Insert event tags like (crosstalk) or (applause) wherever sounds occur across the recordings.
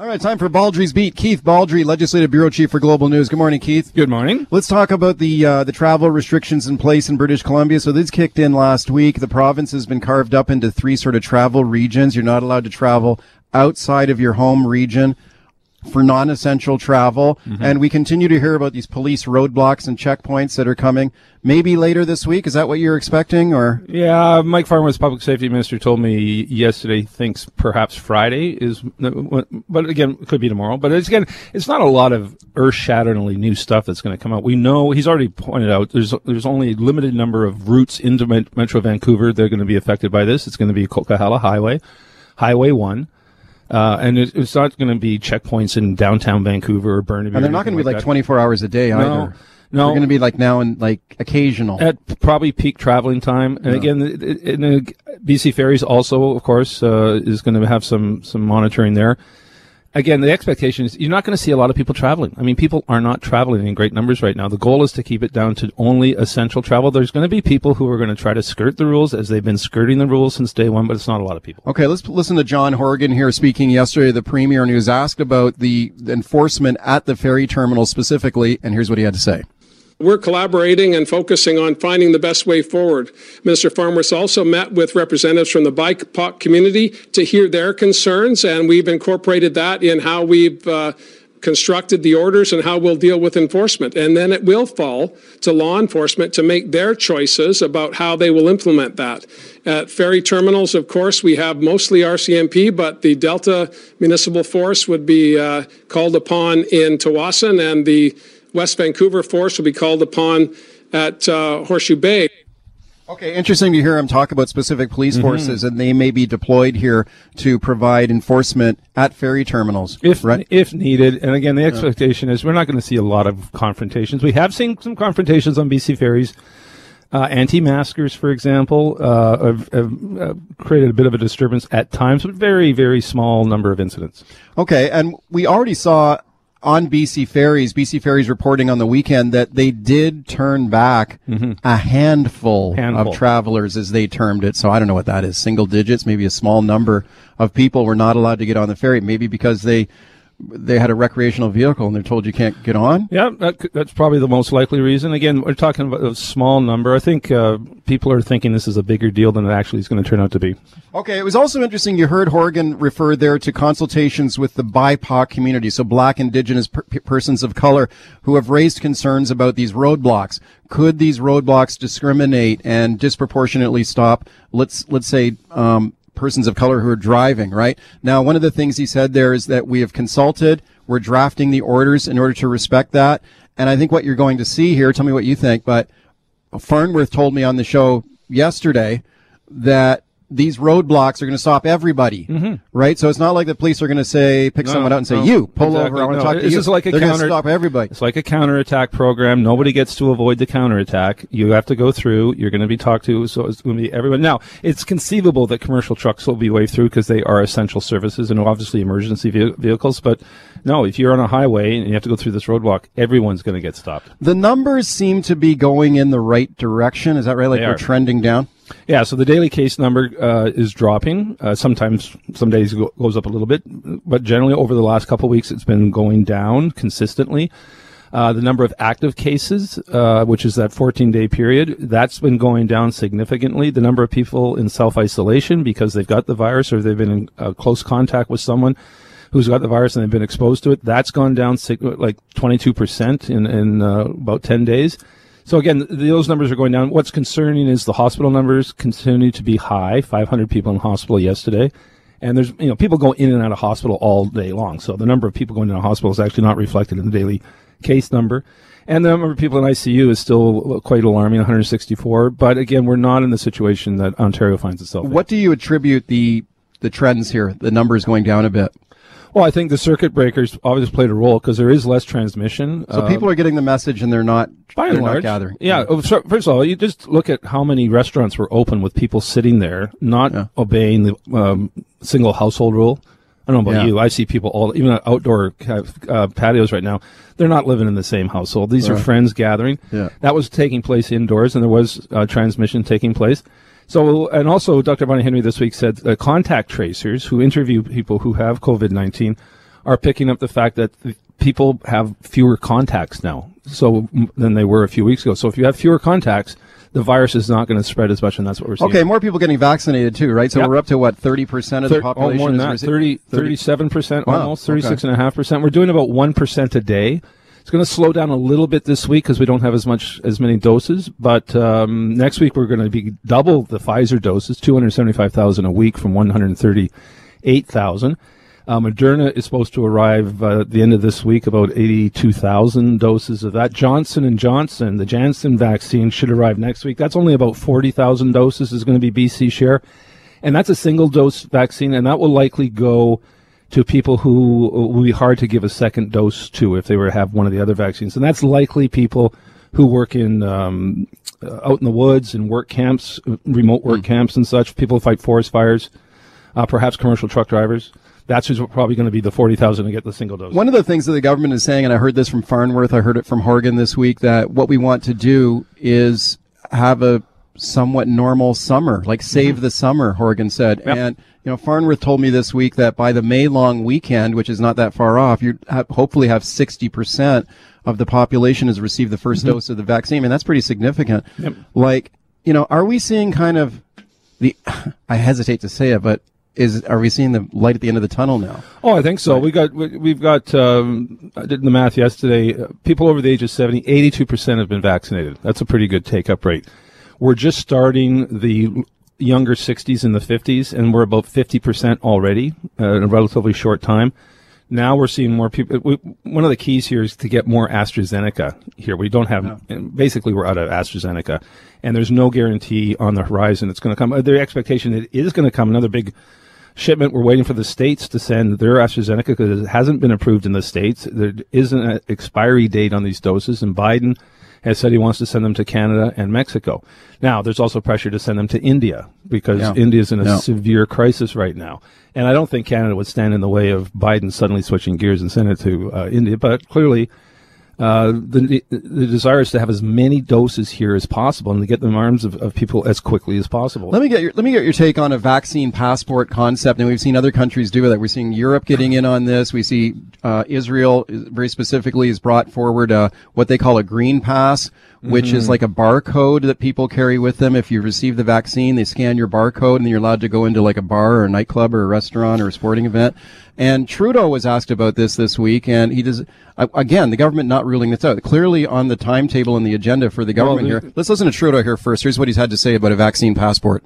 All right, time for Baldrey's Beat. Keith Baldrey, Legislative Bureau Chief for Global News. Good morning, Keith. Good morning. Let's talk about the uh, the travel restrictions in place in British Columbia. So these kicked in last week. The province has been carved up into three sort of travel regions. You're not allowed to travel outside of your home region for non-essential travel. Mm-hmm. And we continue to hear about these police roadblocks and checkpoints that are coming maybe later this week. Is that what you're expecting or? Yeah, Mike Farnworth, public safety minister, told me yesterday thinks perhaps Friday is, but again, it could be tomorrow. But it's again, it's not a lot of earth-shatteringly new stuff that's going to come out. We know he's already pointed out there's there's only a limited number of routes into Metro Vancouver that are going to be affected by this. It's going to be Coquihalla Highway, Highway One. Uh, and it, it's not going to be checkpoints in downtown Vancouver or Burnaby. And they're not going to be like, like 24 hours a day either. No, no. They're going to be like now and like occasional. At probably peak traveling time. And again, in the BC Ferries also, of course, uh, is going to have some, some monitoring there again, the expectation is you're not going to see a lot of people traveling. I mean, people are not traveling in great numbers right now. The goal is to keep it down to only essential travel. There's going to be people who are going to try to skirt the rules as they've been skirting the rules since day one, but it's not a lot of people. Okay, let's listen to John Horgan here speaking yesterday, the premier, and he was asked about the enforcement at the ferry terminal specifically, and here's what he had to say. We're collaborating and focusing on finding the best way forward. Minister Farnworth also met with representatives from the BIPOC community to hear their concerns, and we've incorporated that in how we've uh, constructed the orders and how we'll deal with enforcement. And then it will fall to law enforcement to make their choices about how they will implement that. At ferry terminals, of course, we have mostly RCMP, but the Delta Municipal Force would be uh, called upon in Tsawwassen and the West Vancouver force will be called upon at uh, Horseshoe Bay. Okay, interesting to hear him talk about specific police mm-hmm. forces, and they may be deployed here to provide enforcement at ferry terminals, if right? if needed. And again, the expectation yeah. is we're not going to see a lot of confrontations. We have seen some confrontations on BC ferries. Uh, anti-maskers, for example, uh, have, have uh, created a bit of a disturbance at times, but very, very small number of incidents. Okay, and we already saw on BC Ferries, BC Ferries reporting on the weekend that they did turn back mm-hmm. a handful, handful, of travelers, as they termed it. So I don't know what that is, single digits, maybe a small number of people were not allowed to get on the ferry, maybe because they they had a recreational vehicle and they're told you can't get on? Yeah, that, that's probably the most likely reason. Again, we're talking about a small number. I think uh, people are thinking this is a bigger deal than it actually is going to turn out to be. Okay, it was also interesting. You heard Horgan refer there to consultations with the BIPOC community, so black, indigenous per- persons of color who have raised concerns about these roadblocks. Could these roadblocks discriminate and disproportionately stop, let's, let's say, um, persons of color who are driving, right? Now, one of the things he said there is that we have consulted, we're drafting the orders in order to respect that. And I think what you're going to see here, tell me what you think, but Farnworth told me on the show yesterday that these roadblocks are going to stop everybody, mm-hmm. right? So it's not like the police are going to say, pick no, someone out and say, no, "You pull exactly, over, I want to no, talk to you. this you." Is like a They're counter, going to stop everybody. It's like a counterattack program. Nobody gets to avoid the counterattack. You have to go through. You're going to be talked to, so it's going to be everyone. Now, it's conceivable that commercial trucks will be waved through because they are essential services and obviously emergency vehicles. But no, if you're on a highway and you have to go through this roadblock, everyone's going to get stopped. The numbers seem to be going in the right direction. Is that right? Like they we're are. trending down. Yeah, so the daily case number uh, is dropping. Uh, sometimes, some days it goes up a little bit, but generally over the last couple weeks, it's been going down consistently. Uh, the number of active cases, uh, which is that 14 day period, that's been going down significantly. The number of people in self isolation because they've got the virus or they've been in uh, close contact with someone who's got the virus and they've been exposed to it, that's gone down like 22% in, in uh, about 10 days. So again, those numbers are going down. What's concerning is the hospital numbers continue to be high. 500 people in hospital yesterday. And there's, you know, people go in and out of hospital all day long. So the number of people going into hospital is actually not reflected in the daily case number. And the number of people in ICU is still quite alarming, 164. But again, we're not in the situation that Ontario finds itself in. What do you attribute the the trends here, the numbers going down a bit? Well, I think the circuit breakers obviously played a role because there is less transmission. So people are getting the message and they're not, by and large, gathering. Yeah. Oh, first of all, you just look at how many restaurants were open with people sitting there, not yeah. obeying the um, single household rule. I don't know about yeah. you. I see people all, even outdoor uh, patios right now. They're not living in the same household. These right. are friends gathering. Yeah. That was taking place indoors, and there was uh, transmission taking place. So, and also Dr. Bonnie Henry this week said uh, contact tracers who interview people who have COVID 19 are picking up the fact that people have fewer contacts now, so than they were a few weeks ago. So if you have fewer contacts, the virus is not going to spread as much, and that's what we're seeing. Okay, more people getting vaccinated too, right? So Yep. we're up to what thirty percent of the Thir- oh, population. more than is that, rece- 30, 37%, Wow, almost 36.5%. We're doing about 1% a day. It's going to slow down a little bit this week because we don't have as much as many doses. But um, next week we're going to be double the Pfizer doses, 275,000 a week from 138,000. Uh, Moderna is supposed to arrive uh, at the end of this week, about 82,000 doses of that. Johnson and Johnson, the Janssen vaccine, should arrive next week. That's only about 40,000 doses is going to be BC share, and that's a single dose vaccine, and that will likely go to people who will be hard to give a second dose to if they were to have one of the other vaccines, and that's likely people who work in um, uh, out in the woods and work camps, uh, remote work camps and such. People who fight forest fires, uh, perhaps commercial truck drivers. That's who's probably going to be the forty thousand to get the single dose. One of the things that the government is saying, and I heard this from Farnworth, I heard it from Horgan this week, that what we want to do is have a somewhat normal summer, like save the summer, Horgan said. Yep. And, you know, Farnworth told me this week that by the May long weekend, which is not that far off, you hopefully have 60% of the population has received the 1st dose of the vaccine. I mean, that's pretty significant. Yep. Like, you know, are we seeing kind of the, (sighs) I hesitate to say it, but is, are we seeing the light at the end of the tunnel now? Oh, I think so. We got we, we've got. Um, I did the math yesterday. Uh, people over the age of 70, 82 percent have been vaccinated. That's a pretty good take up rate. We're just starting the younger 60s and the 50s, and we're about 50 percent already uh, in a relatively short time. Now we're seeing more people. We, one of the keys here is to get more AstraZeneca here. We don't have, and basically, we're out of AstraZeneca, and there's no guarantee on the horizon it's going to come. Uh, The expectation it is going to come. Another big shipment. We're waiting for the states to send their AstraZeneca because it hasn't been approved in the states. There isn't an expiry date on these doses, and Biden has said he wants to send them to Canada and Mexico. Now, there's also pressure to send them to India because Yeah. India is in a Yeah. severe crisis right now. And I don't think Canada would stand in the way of Biden suddenly switching gears and sending it to uh, India. But clearly, uh, the, the desire is to have as many doses here as possible and to get them in the arms of, of people as quickly as possible. Let me get your let me get your take on a vaccine passport concept. And we've seen other countries do that. We're seeing Europe getting in on this. We see uh, Israel very specifically has brought forward uh, what they call a green pass, which is like a barcode that people carry with them. If you receive the vaccine, they scan your barcode, and then you're allowed to go into like a bar or a nightclub or a restaurant or a sporting event. And Trudeau was asked about this this week, and he does again the government not ruling this out. Clearly on the timetable and the agenda for the government the- here. Let's listen to Trudeau here first. Here's what he's had to say about a vaccine passport.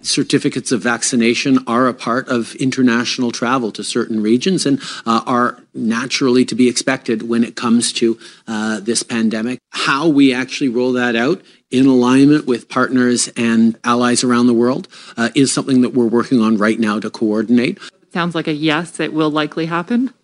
certificates of vaccination are a part of international travel to certain regions and uh, are naturally to be expected when it comes to uh, this pandemic. How we actually roll that out in alignment with partners and allies around the world uh, is something that we're working on right now to coordinate. Sounds like a yes, it will likely happen.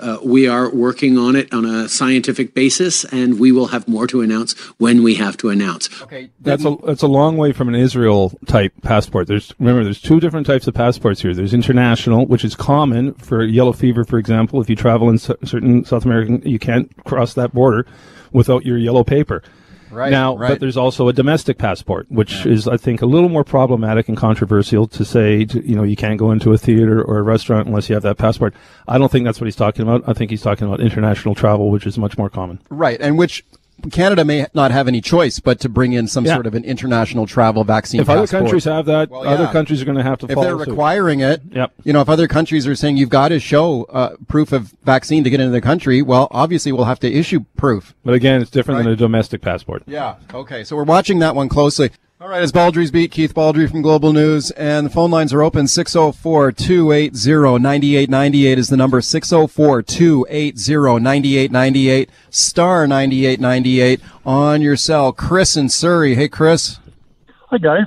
Uh, we are working on it on a scientific basis, and we will have more to announce when we have to announce. Okay, That's a that's a long way from an Israel type passport. There's remember there's two different types of passports here. There's international, which is common for yellow fever, for example. If you travel in certain South American, you can't cross that border without your yellow paper. Right, now, right. but there's also a domestic passport, which is I think a little more problematic and controversial to say. You know, you can't go into a theater or a restaurant unless you have that passport. I don't think that's what he's talking about. I think he's talking about international travel, which is much more common. Right, and which Canada may not have any choice but to bring in some Yeah. sort of an international travel vaccine. If other countries have that, Well, other countries are going to have to follow. if they're suit. requiring it, Yep. you know, if other countries are saying you've got to show uh, proof of vaccine to get into the country, well, obviously we'll have to issue proof. But again, it's different than a domestic passport. Yeah. Okay. So we're watching that one closely. All right. It's Baldrey's Beat. Keith Baldrey from Global News. And the phone lines are open. 604-280-9898 is the number. 604-280-9898. Star 9898 on your cell. Chris in Surrey. Hey, Chris. Hi, guys.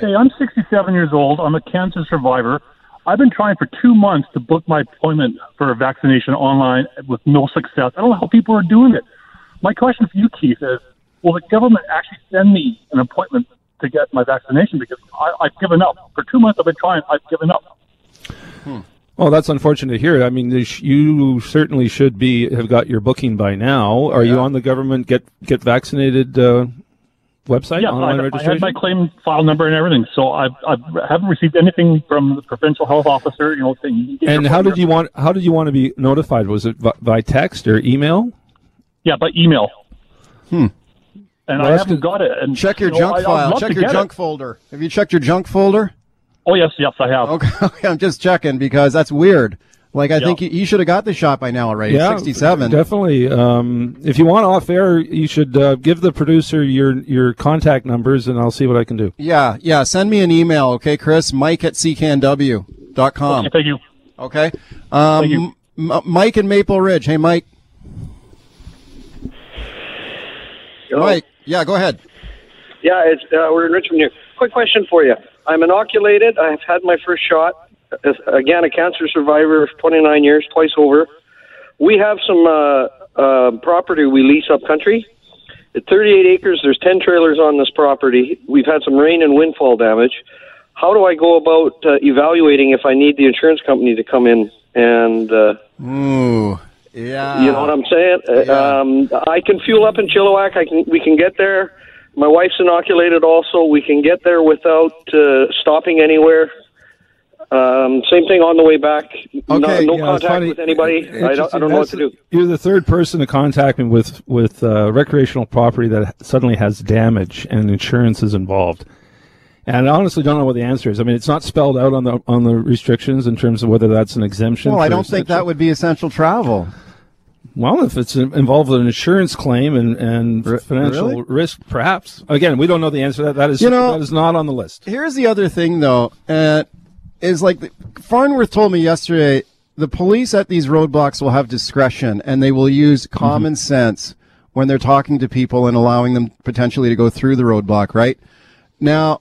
Hey, I'm 67 years old. I'm a cancer survivor. I've been trying for two months to book my appointment for a vaccination online with no success. I don't know how people are doing it. My question for you, Keith, is will the government actually send me an appointment to get my vaccination? Because I, I've given up. For two months I've been trying. I've given up. Oh, that's unfortunate to hear. I mean, you certainly should be have got your booking by now. Are you on the government get get vaccinated uh, website, Yeah, online I, I registration? had my claim file number and everything, so I, I haven't received anything from the provincial health officer. You know, saying. you and how did you want? How did you want to be notified? Was it by, by text or email? Yeah, by email. Hmm. And Well, I that's haven't good. got it. And Check your you know, junk I- file. Check your junk It. folder. Have you checked your junk folder? Oh yes, yes, I have. Okay, (laughs) okay, I'm just checking because that's weird. Like I Yeah. think you, you should have got the shot by now already. Yeah, 67. Definitely. Um, if you want off air, you should uh, give the producer your your contact numbers, and I'll see what I can do. Yeah, yeah. Send me an email, okay, Chris? Mike at cknw.com. Okay, thank you. Okay. Um, Thank you. M- Mike in Maple Ridge. Hey, Mike. Mike. Yeah, go ahead. Yeah, it's uh, we're in Richmond here. Quick question for you. I'm inoculated. I've had my first shot. Again, a cancer survivor, 29 years, twice over. We have some uh, uh, property we lease up country. At 38 acres, there's 10 trailers on this property. We've had some rain and windfall damage. How do I go about uh, evaluating if I need the insurance company to come in and uh, Ooh. Yeah. you know what I'm saying? Uh, Yeah. Um, I can fuel up in Chilliwack. I can. We can get there. My wife's inoculated. Also, we can get there without uh, stopping anywhere. Um, same thing on the way back. no Okay, no Yeah, contact with anybody. I don't, I don't know what to do. You're the third person to contact me with with uh, recreational property that suddenly has damage and insurance is involved. And I honestly don't know what the answer is. I mean, it's not spelled out on the on the restrictions in terms of whether that's an exemption. Well, I don't think that would be essential travel. Well, if it's involved with an insurance claim and and Re- financial really? risk, perhaps. Again, we don't know the answer. to That that is You know- that is not on the list. Here's the other thing, though, uh, is like the, Farnworth told me yesterday. The police at these roadblocks will have discretion, and they will use common sense when they're talking to people and allowing them potentially to go through the roadblock. Right now,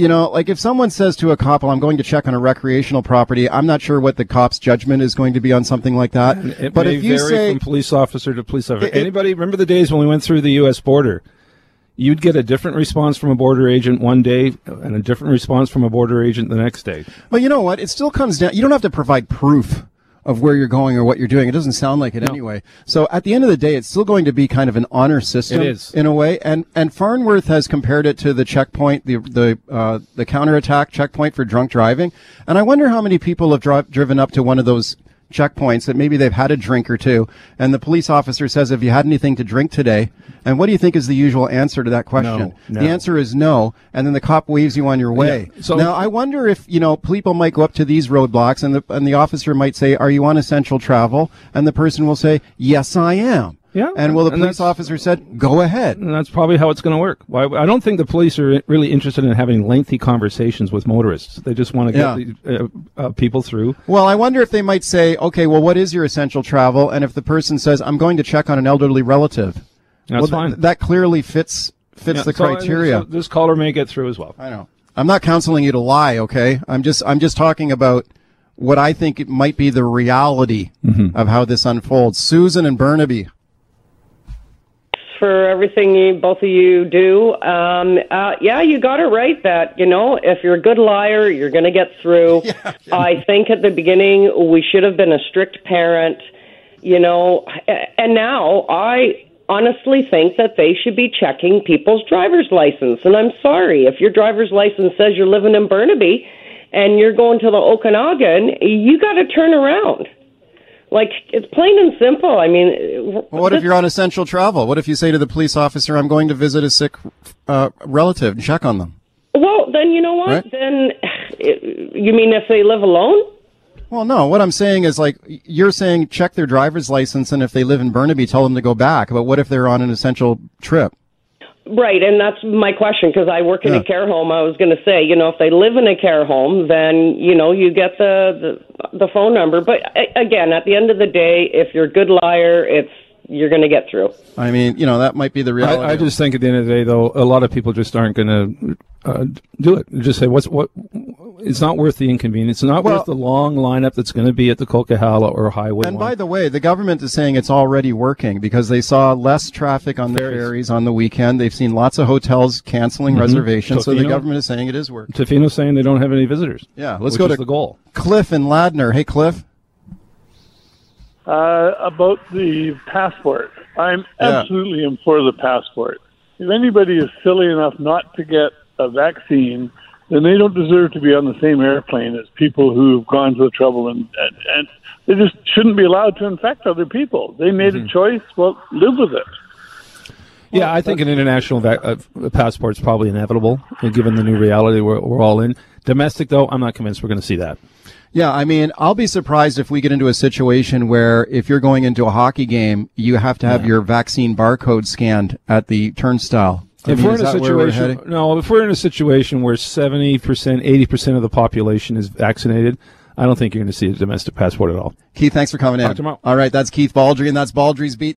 you know, like if someone says to a cop, well, "I'm going to check on a recreational property," I'm not sure what the cop's judgment is going to be on something like that. It but if you say, from police officer to police officer. It- Anybody remember the days when we went through the U.S. border? You'd get a different response from a border agent one day and a different response from a border agent the next day. Well, you know what? It still comes down. You don't have to provide proof of where you're going or what you're doing. It doesn't sound like it anyway. So at the end of the day, it's still going to be kind of an honor system It is. in a way. And and Farnworth has compared it to the checkpoint, the the uh, the counterattack checkpoint for drunk driving. And I wonder how many people have dri- driven up to one of those checkpoints that maybe they've had a drink or two, and the police officer says, "Have you had anything to drink today?" And what do you think is the usual answer to that question? No, The answer is no, and then the cop waves you on your way. Yeah, so- now I wonder if you know people might go up to these roadblocks, and the and the officer might say, "Are you on essential travel?" And the person will say, "Yes, I am." Yeah, And well, the and police officer said, "Go ahead"? And that's probably how it's going to work. Why, I don't think the police are really interested in having lengthy conversations with motorists. They just want to get Yeah. the, uh, uh, people through. Well, I wonder if they might say, "Okay, well, what is your essential travel?" And if the person says, "I'm going to check on an elderly relative," That's well, th- fine. that clearly fits fits Yeah, the so I criteria. so this caller may get through as well. I know. I'm not counseling you to lie, okay? I'm just I'm just talking about what I think it might be the reality Mm-hmm. of how this unfolds. Susan and Burnaby. For everything you, both of you do. Um, uh, yeah, you got it right that, you know, if you're a good liar, you're going to get through. (laughs) I think at the beginning we should have been a strict parent, you know, and now I honestly think that they should be checking people's driver's license. And I'm sorry, if your driver's license says you're living in Burnaby and you're going to the Okanagan, you got to turn around. Like it's plain and simple. I mean, Well, what if you're on essential travel? What if you say to the police officer, "I'm going to visit a sick uh, relative and check on them"? Well, then you know what? Right. Then you mean if they live alone? Well, no. What I'm saying is like you're saying check their driver's license, and if they live in Burnaby, tell them to go back. But what if they're on an essential trip? Right, and that's my question because I work in Yeah. a care home. I was going to say, you know, if they live in a care home, then you know you get the the, the phone number. But a- again, at the end of the day, if you're a good liar, it's you're going to get through. I mean, you know, that might be the reality. I, I just think at the end of the day, though, a lot of people just aren't going to uh, do it. Just say, "What's what?" It's not worth the inconvenience. It's not Well- worth the long lineup that's going to be at the Coquihalla or Highway And 1. by the way, the government is saying it's already working because they saw less traffic on the Ferries. ferries on the weekend. They've seen lots of hotels canceling Mm-hmm. reservations. So the government is saying it is working. Tofino's saying they don't have any visitors. Yeah, let's go to the goal. Cliff and Ladner. Hey, Cliff. Uh, about the passport, I'm Yeah. absolutely am for the passport. if anybody is silly enough not to get a vaccine, then they don't deserve to be on the same airplane as people who've gone to the trouble and and, and they just shouldn't be allowed to infect other people. They made Mm-hmm. a choice. Well, live with it. Yeah, I think an international va- uh, passport is probably inevitable, uh, given the new reality we're, we're all in. Domestic, though, I'm not convinced we're going to see that. Yeah, I mean, I'll be surprised if we get into a situation where if you're going into a hockey game, you have to have your vaccine barcode scanned at the turnstile. I If mean, we're in a that where we're situation, no, if we're in a situation where 70%, 80% of the population is vaccinated, I don't think you're going to see a domestic passport at all. Keith, thanks for coming in. All right, that's Keith Baldrey, and that's Baldrey's Beat.